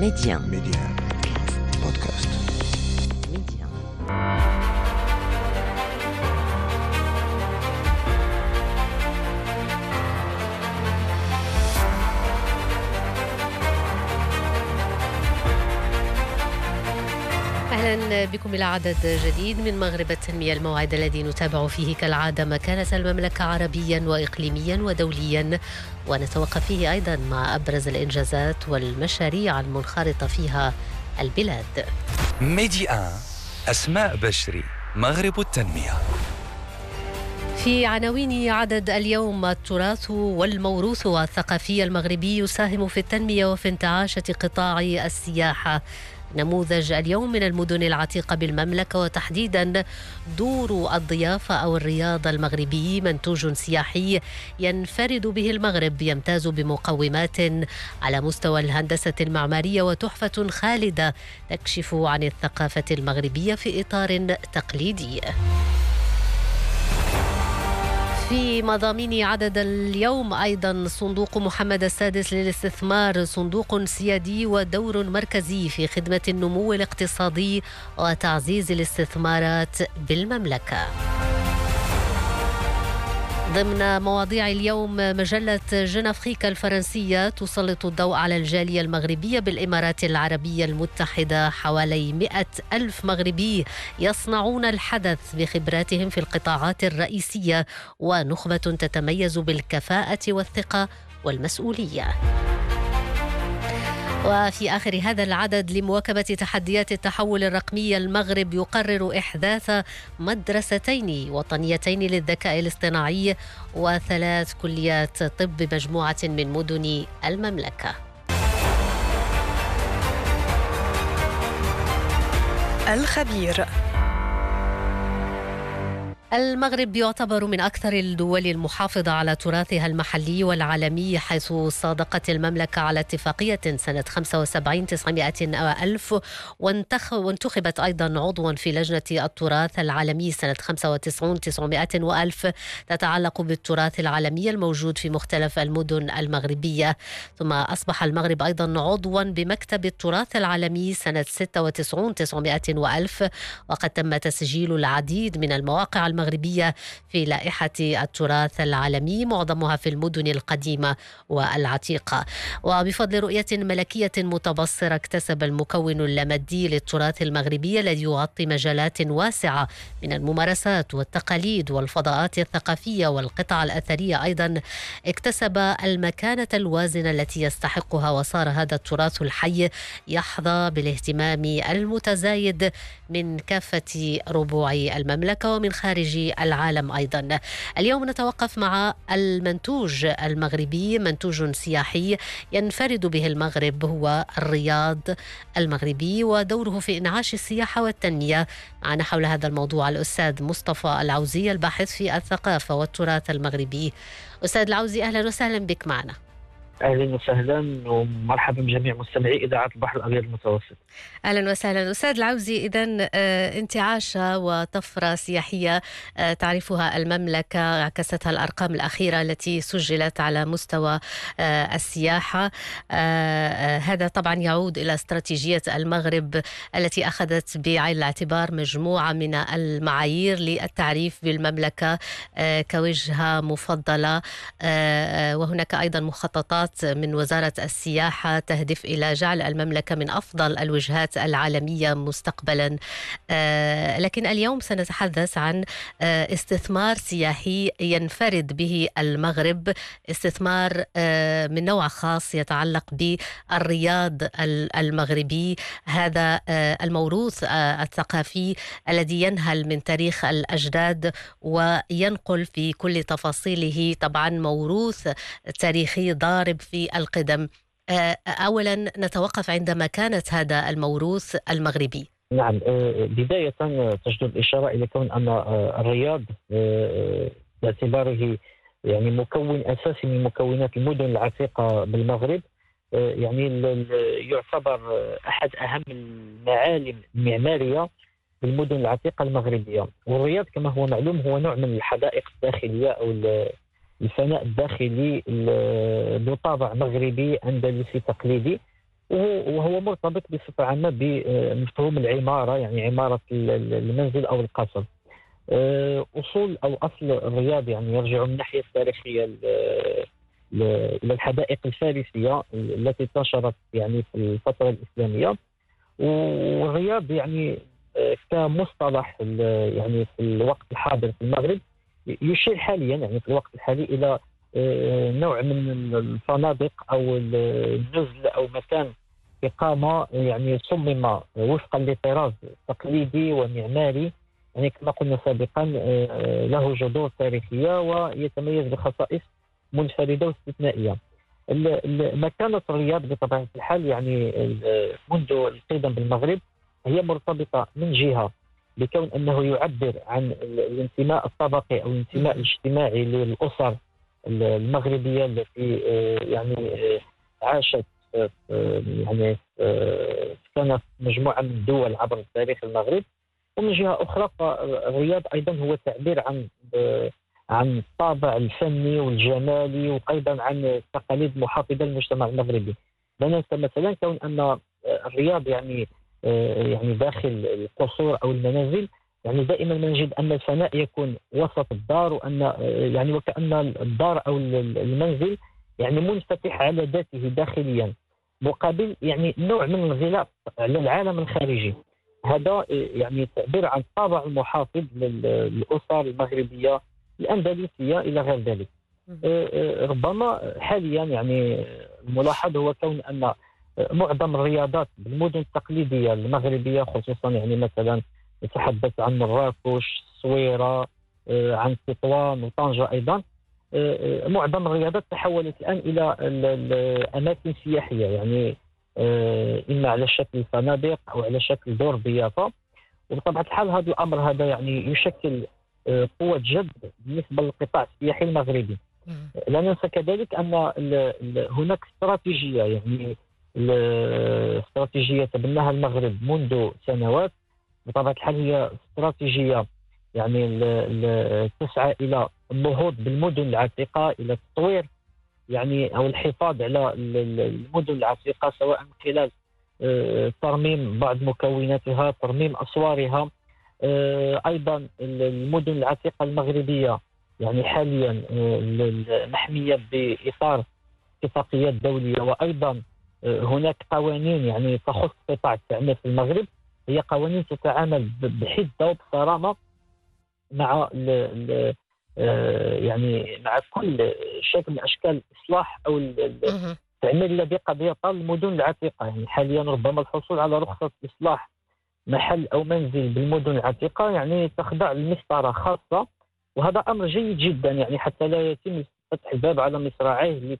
Médien. Médien. Podcast. Podcast. Médien. أهلا بكم إلى عدد جديد من مغرب التنمية الموعد الذي نتابع فيه كالعادة مكانه المملكه عربيا واقليميا ودوليا ونتوقف فيه أيضا مع أبرز الإنجازات والمشاريع المنخرطة فيها البلاد. ميدي أسماء بشري مغرب التنمية في عناوين عدد اليوم التراث والموروث الثقافي المغربي يساهم في التنمية وفي انتعاشه قطاع السياحة. نموذج اليوم من المدن العتيقة بالمملكة وتحديدا دور الضيافه أو الرياض المغربي منتوج سياحي ينفرد به المغرب يمتاز بمقومات على مستوى الهندسة المعمارية وتحفة خالدة تكشف عن الثقافة المغربية في إطار تقليدي. في مضامين عدد اليوم أيضا صندوق محمد السادس للاستثمار صندوق سيادي ودور مركزي في خدمة النمو الاقتصادي وتعزيز الاستثمارات بالمملكة. ضمن مواضيع اليوم مجلة جنافريكا الفرنسية تسلط الضوء على الجالية المغربية بالإمارات العربية المتحدة حوالي مئة ألف مغربي يصنعون الحدث بخبراتهم في القطاعات الرئيسية ونخبة تتميز بالكفاءة والثقة والمسؤولية. وفي آخر هذا العدد لمواكبة تحديات التحول الرقمي المغرب يقرر إحداث مدرستين وطنيتين للذكاء الاصطناعي وثلاث كليات طب بمجموعة من مدن المملكة. الخبير. المغرب يعتبر من أكثر الدول المحافظة على تراثها المحلي والعالمي حيث صادقت المملكة على اتفاقية سنة 75 900 ألف وانتخ وانتخبت أيضا عضوا في لجنة التراث العالمي سنة 95 900 وألف تتعلق بالتراث العالمي الموجود في مختلف المدن المغربية. ثم أصبح المغرب أيضا عضوا بمكتب التراث العالمي سنة 96 900 وألف وقد تم تسجيل العديد من المواقع المغربية في لائحة التراث العالمي معظمها في المدن القديمة والعتيقة. وبفضل رؤية ملكية متبصرة اكتسب المكون اللامادي للتراث المغربي الذي يغطي مجالات واسعة من الممارسات والتقاليد والفضاءات الثقافية والقطع الأثرية. أيضا اكتسب المكانة الوازنة التي يستحقها وصار هذا التراث الحي يحظى بالاهتمام المتزايد من كافة ربوع المملكة ومن خارج العالم أيضا. اليوم نتوقف مع المنتوج المغربي منتوج سياحي ينفرد به المغرب هو الرياض المغربي ودوره في إنعاش السياحة والتنمية. معنا حول هذا الموضوع الأستاذ مصطفى العوزي الباحث في الثقافة والتراث المغربي. أستاذ العوزي أهلا وسهلا بك معنا. أهلا وسهلا ومرحبا بجميع مستمعي إذاعة البحر الأبيض المتوسط. أهلا وسهلا. أستاذ العوزي اذا انتعاشه وطفرة سياحية آه، تعرفها المملكة عكستها الأرقام الأخيرة التي سجلت على مستوى آه، السياحة. آه، هذا طبعا يعود إلى استراتيجية المغرب التي أخذت بعين الاعتبار مجموعة من المعايير للتعريف بالمملكة كوجهة مفضلة وهناك أيضا مخططات من وزارة السياحة تهدف إلى جعل المملكة من أفضل الوجهات العالمية مستقبلا. لكن اليوم سنتحدث عن استثمار سياحي ينفرد به المغرب. استثمار من نوع خاص يتعلق بالرياض المغربي. هذا الموروث الثقافي الذي ينهل من تاريخ الأجداد وينقل في كل تفاصيله. طبعا موروث تاريخي ضارب في القدم. اولا نتوقف عند مكانه هذا الموروث المغربي. نعم بداية تجدر الإشارة إلى كون أن الرياض باعتباره يعني مكون أساسي من مكونات المدن العتيقة بالمغرب. يعني يعتبر أحد أهم المعالم المعمارية بالمدن العتيقة المغربية. والرياض كما هو معلوم هو نوع من الحدائق الداخلية أو الفناء الداخلي ذو طابع مغربي أندلسي تقليدي وهو مرتبط بصفة عامة بمفهوم العمارة يعني عمارة ال- ال- المنزل أو القصر. آه، أصول أو أصل الرياض يعني يرجع من الناحية التاريخية إلى الحدائق الفارسية التي انتشرت يعني في الفترة الإسلامية والرياض يعني آه، كمصطلح يعني في الوقت الحاضر في المغرب يشير حاليا يعني في الوقت الحالي إلى آه، نوع من الفنادق أو النزل أو مكان إقامة يعني صمم وفقا لطراز تقليدي ومعماري يعني كما قلنا سابقا آه، له جذور تاريخية ويتميز بخصائص منفردة واستثنائية. مكانة الرياض بطبيعة الحال يعني منذ القدم بالمغرب هي مرتبطة من جهة بكون إنه يعبر عن ال- الانتماء الطبقي أو الانتماء الاجتماعي للأسر ال- المغربية التي آه، يعني آه، عاشت آه، يعني كانت مجموعة من الدول عبر تاريخ المغرب ومن جهة أخرى فالرياض أيضا هو تعبير عن عن الطابع الفني والجمالي وأيضا عن التقاليد المحافظه للمجتمع المغربي. لا ننسى مثلا كون أن الرياض يعني يعني داخل القصور أو المنازل يعني دائما ما نجد أن الفناء يكون وسط الدار وأن آه، يعني وكأن الدار أو ال- المنزل يعني منفتح على ذاته داخليا مقابل يعني نوع من الغلاف على العالم الخارجي. هذا آه، يعني تعبير عن الطابع المحافظ لل- للأسر المغربية الأندلسية إلى غير ذلك. آه، آه، ربما حاليا يعني الملاحظ هو كون أن آه، معظم الرياضات بالمدن التقليدية المغربية خصوصا يعني مثلا نتحدث عن مراكش، الصويره، آه، عن تطوان وطنجة أيضا. آه، آه، معظم الرياضات تحولت الآن إلى ال- ال- أماكن سياحية يعني إما على شكل فنادق أو على شكل دور ضيافه وبطبيعة الحال هذا الأمر هذا يعني يشكل قوة جذب بالنسبة للقطاع السياحي المغربي. لا ننسى كذلك أن هناك استراتيجية يعني استراتيجيه تبناها المغرب منذ سنوات. بطبيعة الحال هي استراتيجية يعني تسعى إلى النهوض بالمدن العتيقة إلى التطوير يعني أو الحفاظ على ال- ال- المدن العتيقة سواء من خلال آه، ترميم بعض مكوناتها ترميم أسوارها. آه، أيضا ال- المدن العتيقة المغربية يعني حاليا آه، محمية بإطار اتفاقيات دولية. وأيضا هناك قوانين يعني تخص قطاع التعمير في المغرب. هي قوانين تتعامل بحدة وبصرامة مع ال ال آه، يعني مع كل شكل من أشكال الإصلاح أو. التعمير الذي قد يطال المدن العتيقة. يعني حاليا ربما الحصول على رخصة إصلاح محل أو منزل بالمدن العتيقة يعني تخضع لمسطره خاصة. وهذا أمر جيد جدا يعني حتى لا يتم فتح الباب على مصراعيه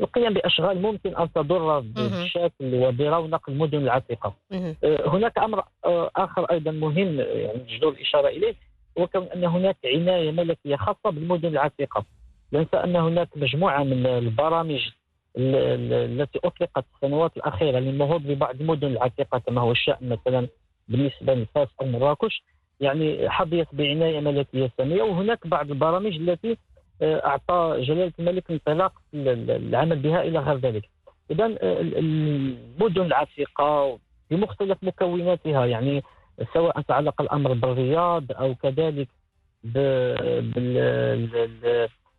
للقيام بأشغال ممكن أن تضر بالشكل وبرونق المدن العتيقة. آه، هناك أمر آه، آخر أيضا مهم يعني جدور الإشارة إليه هو كون أن هناك عناية ملكية خاصة بالمدن العتيقة. ننسى أن هناك مجموعة من البرامج ال- ال- التي أطلقت السنوات الأخيرة للنهوض ببعض المدن العتيقة كما هو الشأن مثلا بالنسبة لفاس أو مراكش يعني حظيت بعناية ملكية سامية وهناك بعض البرامج التي أعطى جلاله الملك انطلاق ال- ال- العمل بها إلى غير ذلك. اذا آه، ال- المدن العتيقة بمختلف مكوناتها يعني سواء تعلق الأمر بالرياض أو كذلك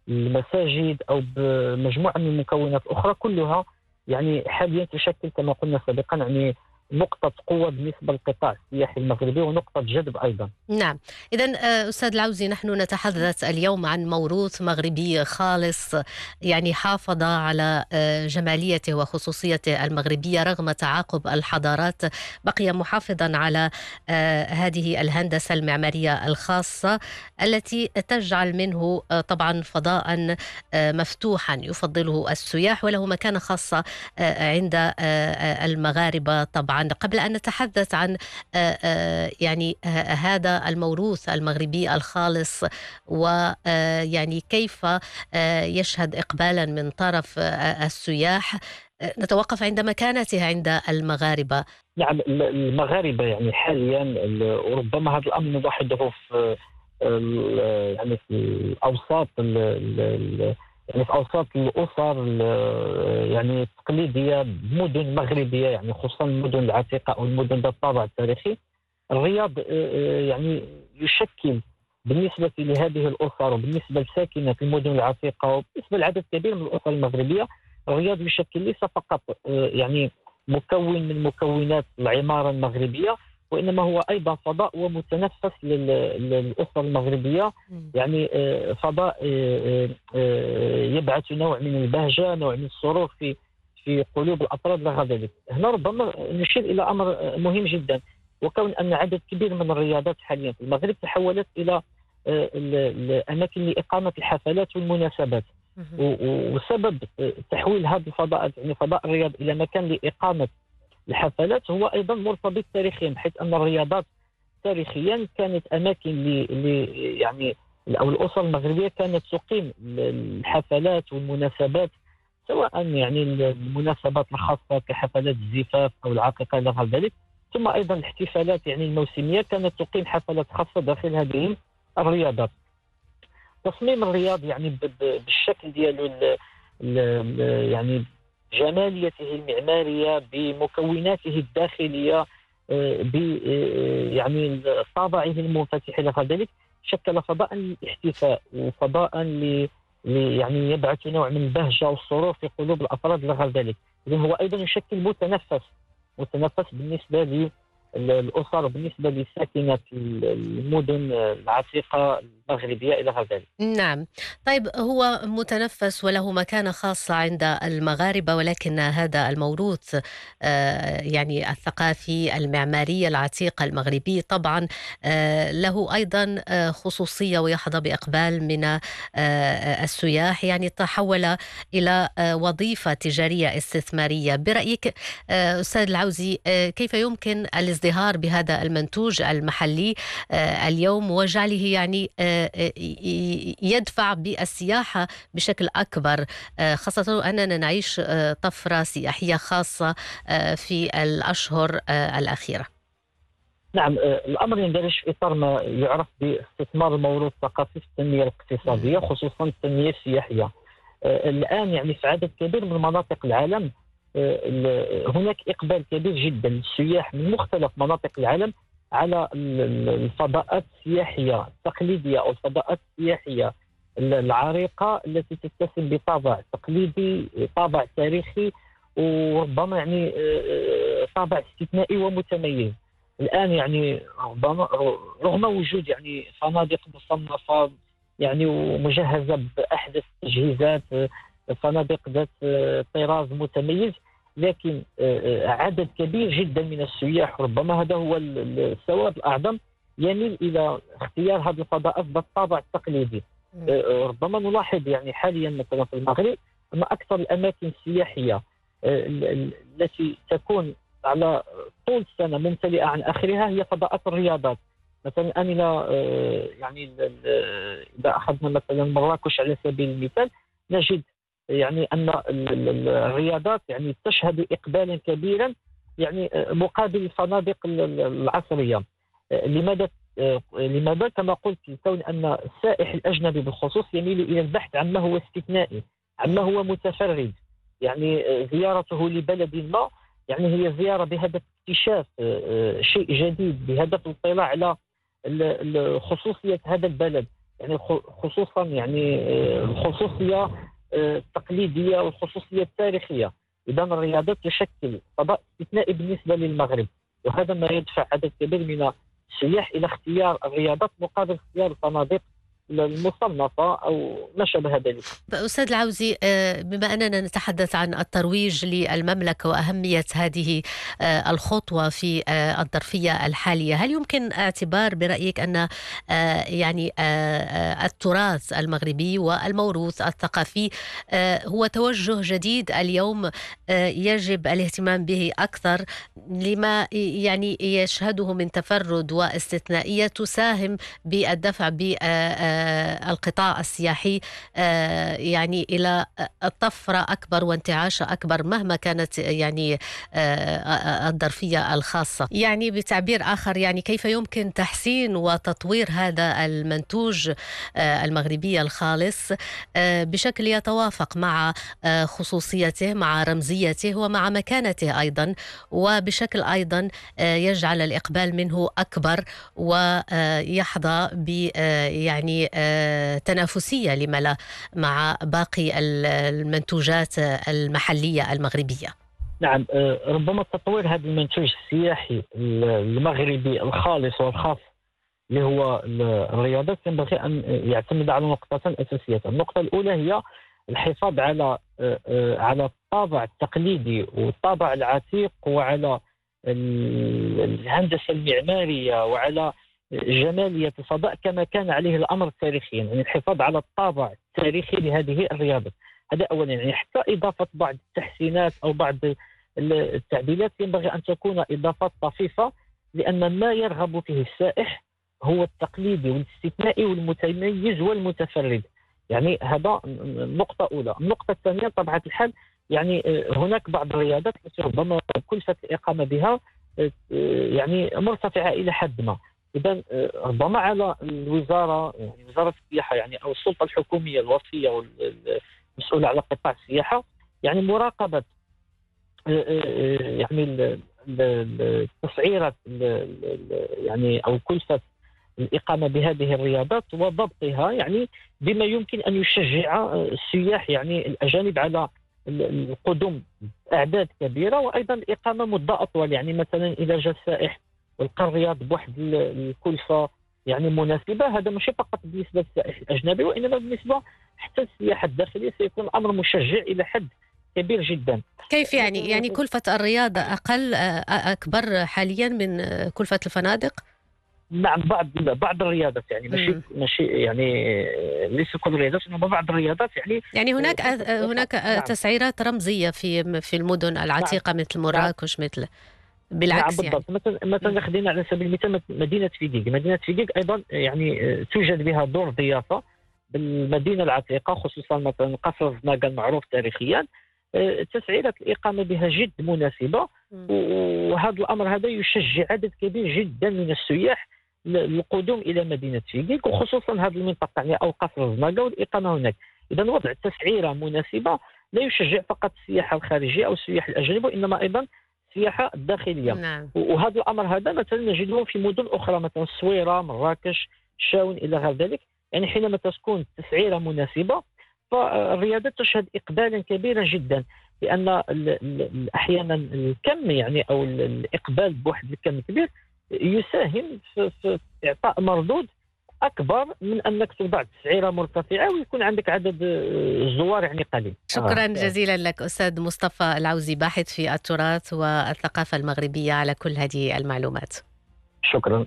بالمساجد أو بمجموعة من المكونات الاخرى كلها يعني حاليا تشكل كما قلنا سابقا يعني نقطة قوة بالنسبة للقطاع السياحي المغربي ونقطة جذب أيضا. نعم. إذا أستاذ العوزي نحن نتحدث اليوم عن موروث مغربي خالص يعني حافظ على آه، جماليته وخصوصيته المغربية رغم تعاقب الحضارات. بقي محافظا على آه، هذه الهندسة المعمارية الخاصة التي تجعل منه آه، طبعا فضاء آه، مفتوحا يفضله السياح وله مكانة خاصة آه، عند آه، آه، المغاربة طبعا. قبل أن نتحدث عن آه، آه، يعني آه، هذا الموروث المغربي الخالص ويعني كيف يشهد إقبالا من طرف السياح. نتوقف عند مكانته عند المغاربة. نعم ال- المغاربة يعني حاليا ال- وربما هذا الأمر نلاحظه في يعني في الأوساط ال- ال- يعني في أوساط الأسر ال- يعني التقليديه مدن مغربية يعني خصوصا المدن العتيقة أو المدن ذات الطابع التاريخي الرياض آه، آه، يعني يشكل بالنسبة لهذه الأسر وبالنسبة لساكنة المدن العتيقة وبالنسبة لعدد كبير من الأسر المغربية الرياض يشكل ليس فقط آه، يعني مكون من مكونات العمارة المغربية وإنما هو أيضا فضاء ومتنفس لل- للأسرة المغربية. يعني آه، فضاء آه، آه، يبعث نوع من البهجة نوع من السرور في في قلوب الافراد لا غير ذلك. هنا ربما نشير إلى أمر مهم جدا وكون أن عدد كبير من الرياضات حاليا في المغرب تحولت إلى ال- الأماكن لإقامة الحفلات والمناسبات. وسبب تحويل هذه الفضاءات يعني فضاء الرياض إلى مكان لإقامة الحفلات هو أيضا مرتبط تاريخيا بحيث أن الرياضات تاريخيا كانت أماكن ل يعني أو الأسر المغربية كانت تقيم الحفلات والمناسبات سواء يعني المناسبات الخاصة كحفلات الزفاف أو العقيقة إلى غير ذلك ثم أيضا الاحتفالات يعني الموسمية كانت تقيم حفلات خاصة داخل هذه الرياضات. تصميم الرياض يعني بالشكل ديالو ال- ال- ال- يعني جماليته المعمارية بمكوناته الداخلية آه، ب آه، يعني طابعه المنفتح إلى ذلك. شكل فضاء للاحتفاء وفضاء ل يعني يبعث نوع من البهجه والسرور في قلوب الأفراد إلى غير ذلك. اذا هو أيضا يشكل متنفس متنفس بالنسبة للاسر وبالنسبه لساكنة المدن العتيقة المغربيه إلى غير ذلك نعم. طيب هو متنفس وله مكانة خاصة عند المغاربة ولكن هذا الموروث آه، يعني الثقافي المعماري العتيق المغربي طبعا آه، له أيضا آه، خصوصية ويحظى بإقبال من السياح. يعني تحول إلى وظيفة تجارية استثمارية. برأيك أستاذ العوزي كيف يمكن الازدهار بهذا المنتوج المحلي اليوم وجعله يعني يدفع بالسياحة بشكل أكبر. آه، خاصة أننا نعيش آه، طفرة سياحية خاصة آه، في الأشهر الأخيرة. نعم الأمر يندرج في إطار ما يعرف باستثمار الموروث الثقافي في التنمية الاقتصادية خصوصا التنمية السياحية. الآن يعني في عدد كبير من مناطق العالم ال- هناك إقبال كبير جدا للسياح من مختلف مناطق العالم على ال- ال- الفضاءات السياحية التقليدية أو الفضاءات السياحية ال- العريقة التي تتسم بطابع تقليدي طابع تاريخي وربما يعني آه، آه، طابع استثنائي ومتميز. الآن يعني ربما رغم وجود يعني فنادق مصنفة يعني ومجهزة بأحدث التجهيزات فنادق ذات آه، طراز متميز لكن آه، آه، عدد كبير جدا من السياح ربما هذا هو ال- ال- السبب الأعظم يميل إلى اختيار هذه الفضاءات بالطابع التقليدي آه، ربما نلاحظ يعني حاليا مثلا في المغرب أن أكثر الأماكن السياحية ال- ال- التي تكون على طول السنة ممتلئة عن آخرها هي فضاءات الرياضات. مثلا اننا آه، يعني إذا أخذنا مثلا مراكش على سبيل المثال نجد يعني أن ال- ال- الرياضات يعني تشهد إقبالا كبيرا يعني آه، مقابل الفنادق ال- ال- العصرية. آه، لماذا؟ آه، لماذا؟ كما قلت كون أن السائح الأجنبي بالخصوص يميل إلى البحث عما هو استثنائي عما هو متفرد. يعني زيارته لبلد ما يعني هي زيارة بهدف اكتشاف شيء جديد بهدف الاطلاع على خصوصية هذا البلد. يعني خصوصا يعني الخصوصية التقليدية والخصوصية التاريخية. إذا الرياضات تشكل فضاء استثنائي بالنسبة للمغرب وهذا ما يدفع عدد كبير من السياح إلى اختيار الرياضات مقابل اختيار الفنادق المصنفة أو ما شابه ذلك. أستاذ العوزي آه، بما أننا نتحدث عن الترويج للمملكة وأهمية هذه آه، الخطوة في آه، الظرفية الحالية هل يمكن اعتبار برأيك أن يعني التراث المغربي والموروث الثقافي هو توجه جديد اليوم يجب الاهتمام به أكثر لما يعني يشهده من تفرد واستثنائية تساهم بالدفع ب القطاع السياحي آه، يعني إلى طفره أكبر وانتعاش أكبر مهما كانت يعني آه، الظرفية الخاصة. يعني بتعبير آخر يعني كيف يمكن تحسين وتطوير هذا المنتوج المغربي الخالص بشكل يتوافق مع خصوصيته مع رمزيته ومع مكانته أيضا وبشكل أيضا يجعل الإقبال منه أكبر ويحظى ب يعني تنافسية لما لا مع باقي المنتوجات المحلية المغربية. نعم ربما تطوير هذا المنتوج السياحي المغربي الخالص والخاص اللي هو الرياضات ينبغي أن يعتمد على نقطتين اساسيتين، النقطة الأولى هي الحفاظ على على الطابع التقليدي والطابع العتيق وعلى الهندسة المعمارية وعلى جماليه الفضاء كما كان عليه الأمر تاريخيا يعني الحفاظ على الطابع التاريخي لهذه الرياضة. هذا اولا يعني حتى إضافة بعض التحسينات أو بعض التعديلات ينبغي أن تكون إضافات طفيفة لأن ما يرغب فيه السائح هو التقليدي والاستثنائي والمتميز والمتفرد. يعني هذا نقطة أولى، النقطة الثانية بطبيعة الحال يعني هناك بعض الرياضات التي ربما كلفة الإقامة بها يعني مرتفعة إلى حد ما، اذا ربما على الوزارة يعني وزارة السياحة يعني أو السلطة الحكومية الوصيه والمسؤوله على قطاع السياحة يعني مراقبة يعني تسعيره يعني أو كلفة الإقامة بهذه الرياضات وضبطها يعني بما يمكن أن يشجع السياح يعني الأجانب على القدوم أعداد كبيرة وأيضا الإقامة مدة أطول يعني مثلا اذا جاء السائح ولقى الرياض بواحد الكلفة يعني مناسبة. هذا ماشي فقط بالنسبة للسائح الاجنبي وإنما بالنسبة حتى السياحة الداخلية سيكون الأمر مشجع إلى حد كبير جدا. كيف يعني؟ يعني كلفة الرياضه أقل أكبر حاليا من كلفة الفنادق؟ نعم بعض بعض الرياضات يعني ماشي ماشي يعني ليس كل الرياضات إنما بعض الرياضات يعني يعني هناك هناك نعم. تسعيرات رمزية في في المدن العتيقة نعم. مثل مراكش مثل بالعكس نعم بالضبط. يعني. مثلا مثلا خدينا على سبيل المثال مدينة فيجيك مدينة فيجيك أيضا يعني آه، توجد بها دور ضيافة بالمدينة العتيقة خصوصا مثلا قصر الزناقه المعروف تاريخيا. آه، تسعيرة الإقامة بها جد مناسبة وهذا الأمر هذا يشجع عدد كبير جدا من السياح للقدوم إلى مدينة فيجيك وخصوصا هذه المنطقة يعني أو قصر الزناقه والإقامة هناك. اذا وضع تسعيرة مناسبة لا يشجع فقط السياحه الخارجيه أو السياح الأجانب وإنما أيضا السياحة الداخلية نعم. وهذا الأمر هذا مثلا نجده في مدن أخرى مثلا الصويره مراكش شاون إلى غير ذلك يعني حينما تكون التسعيره مناسبة فالرياضات تشهد اقبالا كبيرا جدا لأن أحيانا الكم يعني أو الاقبال بواحد الكم كبير يساهم في إعطاء مردود أكبر من أنك توضع تسعيره مرتفعة ويكون عندك عدد الزوار يعني قليل. شكرا آه. جزيلا لك أستاذ مصطفى العوزي باحث في التراث والثقافة المغربية على كل هذه المعلومات. شكرا.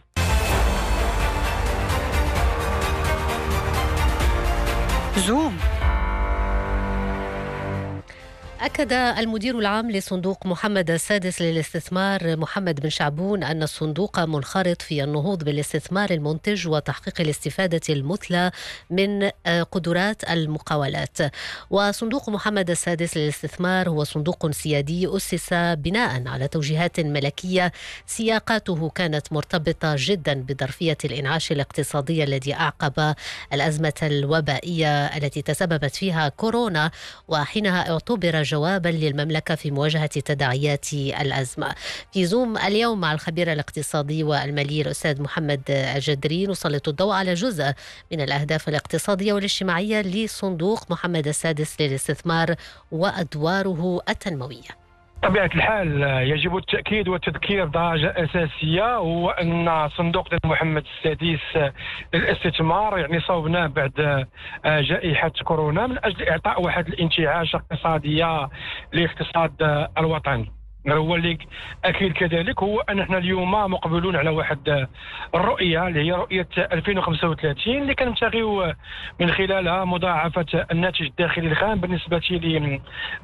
زوم. أكد المدير العام لصندوق محمد السادس للاستثمار محمد بن شعبون أن الصندوق منخرط في النهوض بالاستثمار المنتج وتحقيق الاستفادة المثلى من قدرات المقاولات. وصندوق محمد السادس للاستثمار هو صندوق سيادي أسس بناء على توجيهات ملكية سياقاته كانت مرتبطة جدا بظرفية الإنعاش الاقتصادي الذي أعقب الأزمة الوبائية التي تسببت فيها كورونا وحينها اعتبر جوابا للمملكة في مواجهة تداعيات الأزمة. في زوم اليوم مع الخبير الاقتصادي والمالي الأستاذ محمد الجدري نسلط الضوء على جزء من الأهداف الاقتصادية والاجتماعية لصندوق محمد السادس للاستثمار وأدواره التنموية. بطبيعة الحال يجب التأكيد والتذكير درجة أساسية هو أن صندوق محمد السادس للاستثمار يعني صوبنا بعد جائحة كورونا من أجل إعطاء واحد الانتعاش اقتصادية لاقتصاد الوطن هو اللي أكيد كذلك. هو أن إحنا اليوم مقبلون على واحد الرؤيه اللي هي رؤية 2035 اللي كنبتغيو من خلالها مضاعفة الناتج الداخلي الخام بالنسبة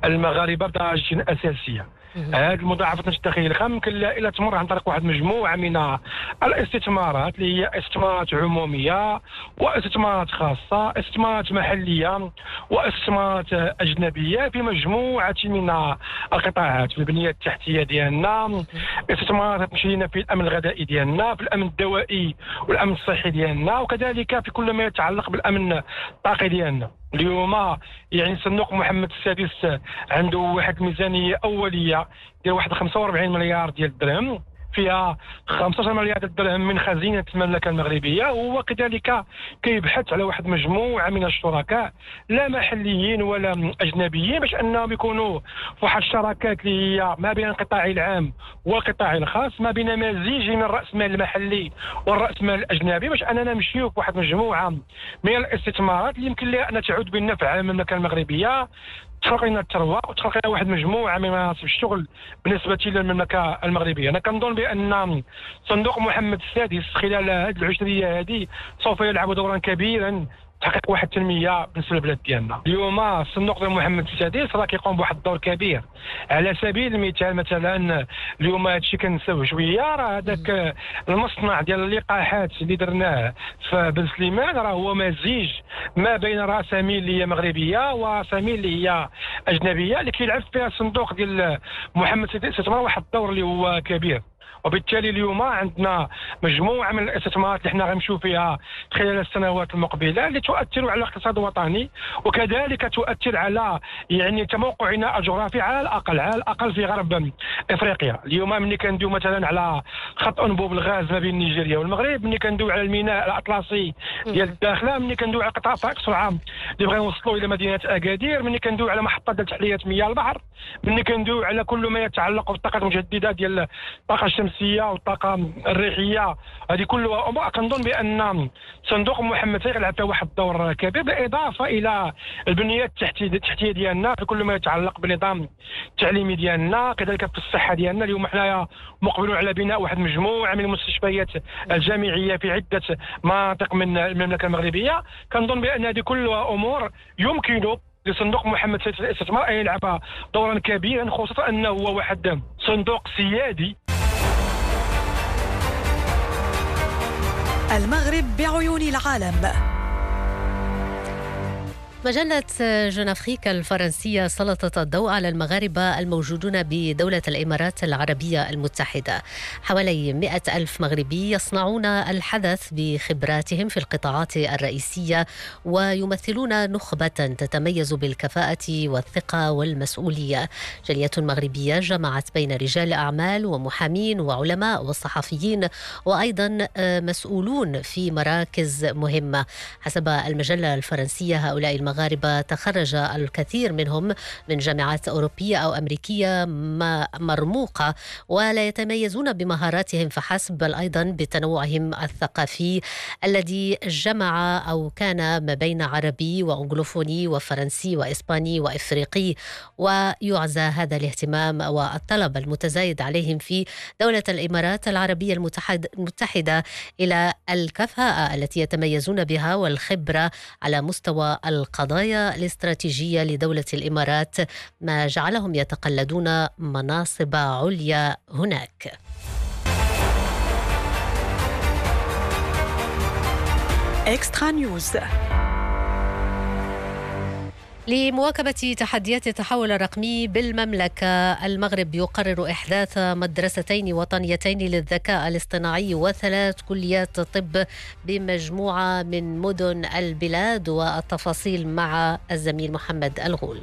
للمغاربة بدرجه أساسية. هذه المضاعفات الداخليه ممكن لا إلا تمر عن طريق واحد مجموعة من الاستثمارات اللي هي استثمارات عمومية واستثمارات خاصة استثمارات محلية واستثمارات أجنبية في مجموعة من القطاعات في البنية التحتية ديالنا. استثمارات تمشي لنا في الأمن الغذائي ديالنا في الأمن الدوائي والأمن الصحي ديالنا وكذلك في كل ما يتعلق بالأمن الطاقي ديالنا. اليوم يعني صندوق محمد السادس عنده واحد الميزانيه أولية ديال واحد 45 مليار ديال الدرهم. فيها 15 مليار الدرهم من خزينة المملكة المغربية وهو كذلك كيبحث على واحد مجموعة من الشركاء لا محليين ولا أجنبيين باش أنهم يكونوا في واحد الشراكات اللي هي ما بين القطاع العام والقطاع الخاص ما بين مزيج من الرأس مال المحلي والرأس مال الأجنبي باش أننا نمشيو في واحد مجموعة من الاستثمارات اللي يمكن لها أن تعود بالنفع على المملكة المغربية. تخلق الثروه وتخلق واحد مجموعة من مناصب الشغل بالنسبة للمملكه المغربية. أنا كنظن بأن صندوق محمد السادس خلال هذه العشريه هذه سوف يلعب دورا كبيرا تحقيق واحد التنمية بالنسبة للبلاد ديالنا. اليوم الصندوق ديال محمد السادس راه كيقوم بواحد الدور كبير. على سبيل المثال مثلا اليوم هادشي كنساو شوية راه هذاك المصنع ديال اللقاحات اللي درناه في بن سليمان راه هو مزيج ما بين راس ميل اللي هي مغربية وراس ميل اللي هي أجنبية اللي كيلعب فيها الصندوق ديال محمد السادس واحد الدور اللي هو كبير. وبالتالي اليوم عندنا مجموعة من الاستثمارات اللي إحنا غنمشيو فيها خلال السنوات المقبلة اللي تؤثر على الاقتصاد الوطني وكذلك تؤثر على يعني تموقعنا الجغرافي على الأقل على الأقل في غرب إفريقيا. اليوم ملي كندوي مثلا على خط أنبوب الغاز ما بين نيجيريا والمغرب ملي كندوي على الميناء الأطلسي ديال الداخله ملي كندوي على قطاع طريق سرعه اللي بغا نوصلوا إلى مدينة أكادير ملي كندوي على محطة ديال تحلية مياه البحر ملي كندوي على كل ما يتعلق بالطاقة المجددة ديال الطاقه الشمسيه الشمسيه والطاقه الريحية. هذه كلها امور كنظن بأن صندوق محمد سيغلعب فيها واحد الدور كبير بالإضافة إلى البنيات التحتية ديالنا في كل ما يتعلق بالنظام التعليمي ديالنا. كذلك في الصحة ديالنا اليوم حنايا مقبلون على بناء واحد مجموعة من المستشفيات الجامعية في عدة مناطق من المملكة المغربية. كنظن بأن هذه كلها أمور يمكن لصندوق محمد سيد الاستثمار أن يلعب دورا كبيرا خصوصا أنه هو واحد صندوق سيادي. المغرب بعيون العالم. مجلة جون أفريكا الفرنسية سلطت الضوء على المغاربة الموجودون بدولة الإمارات العربية المتحدة. حوالي مئة ألف مغربي يصنعون الحدث بخبراتهم في القطاعات الرئيسية ويمثلون نخبة تتميز بالكفاءة والثقة والمسؤولية. جالية مغربية جمعت بين رجال أعمال ومحامين وعلماء وصحفيين وأيضا مسؤولون في مراكز مهمة. حسب المجلة الفرنسية هؤلاء المغاربة تخرج الكثير منهم من جامعات أوروبية أو أمريكية مرموقة ولا يتميزون بمهاراتهم فحسب بل أيضا بتنوعهم الثقافي الذي جمع أو كان ما بين عربي وأنجلوفوني وفرنسي وإسباني وإفريقي ويعزى هذا الاهتمام والطلب المتزايد عليهم في دولة الإمارات العربية المتحدة إلى الكفاءة التي يتميزون بها والخبرة على مستوى القضاء القضايا الاستراتيجية لدولة الإمارات ما جعلهم يتقلدون مناصب عليا هناك. اكسترا نيوز لمواكبة تحديات التحول الرقمي بالمملكة. المغرب يقرر إحداث مدرستين وطنيتين للذكاء الاصطناعي وثلاث كليات طب بمجموعة من مدن البلاد والتفاصيل مع الزميل محمد الغول.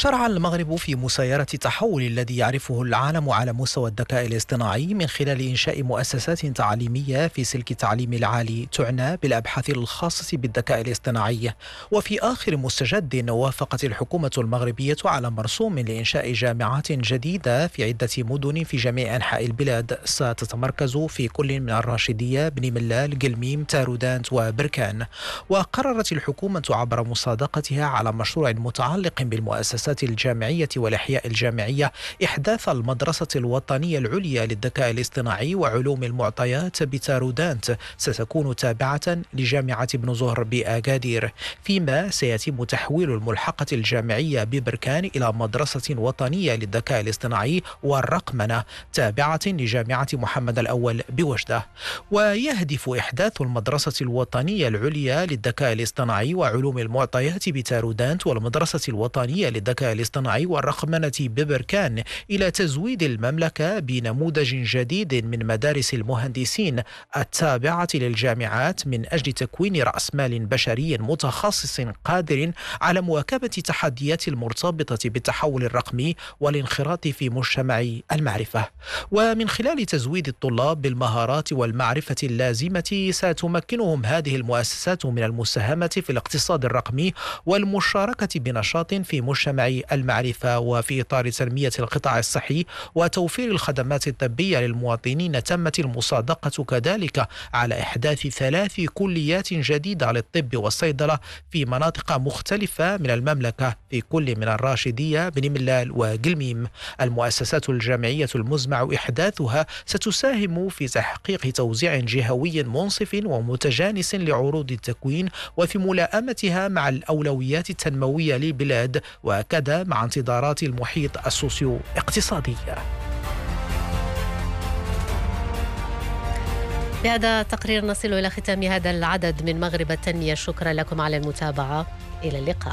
شرع المغرب في مسايرة التحول الذي يعرفه العالم على مستوى الذكاء الاصطناعي من خلال إنشاء مؤسسات تعليمية في سلك التعليم العالي تعنى بالأبحاث الخاصة بالذكاء الاصطناعي. وفي آخر مستجد وافقت الحكومة المغربية على مرسوم لإنشاء جامعات جديدة في عدة مدن في جميع أنحاء البلاد. ستتمركز في كل من الراشدية بن ملال قلميم تارودانت وبركان. وقررت الحكومة عبر مصادقتها على مشروع متعلق بالمؤسسات المؤسسات الجامعية والإحياء الجامعية إحداث المدرسة الوطنية العليا للذكاء الاصطناعي وعلوم المعطيات بتارودانت ستكون تابعة لجامعة ابن زهر بأكادير فيما سيتم تحويل الملحقة الجامعية ببركان إلى مدرسة وطنية للذكاء الاصطناعي والرقمنة تابعة لجامعة محمد الأول بوجدة. ويهدف إحداث المدرسة الوطنية العليا للذكاء الاصطناعي وعلوم المعطيات بتارودانت والمدرسة الوطنية للذكاء الاصطناعي والرقمنة ببركان إلى تزويد المملكة بنموذج جديد من مدارس المهندسين التابعة للجامعات من أجل تكوين رأس مال بشري متخصص قادر على مواكبة تحديات المرتبطة بالتحول الرقمي والانخراط في مجتمع المعرفة. ومن خلال تزويد الطلاب بالمهارات والمعرفة اللازمة ستمكنهم هذه المؤسسات من المساهمة في الاقتصاد الرقمي والمشاركة بنشاط في مجتمع المعرفة وفي إطار تنمية القطاع الصحي وتوفير الخدمات الطبية للمواطنين تمت المصادقة كذلك على إحداث ثلاث كليات جديدة للطب والصيدلة في مناطق مختلفة من المملكة في كل من الراشدية بن ملال وقلميم. المؤسسات الجامعية المزمع إحداثها ستساهم في تحقيق توزيع جهوي منصف ومتجانس لعروض التكوين وفي ملائمتها مع الأولويات التنموية للبلاد وكذا مع انتظارات المحيط السوسيو اقتصادي بهذا التقرير نصل إلى ختام هذا العدد من مغرب التنمية. شكرا لكم على المتابعة. إلى اللقاء.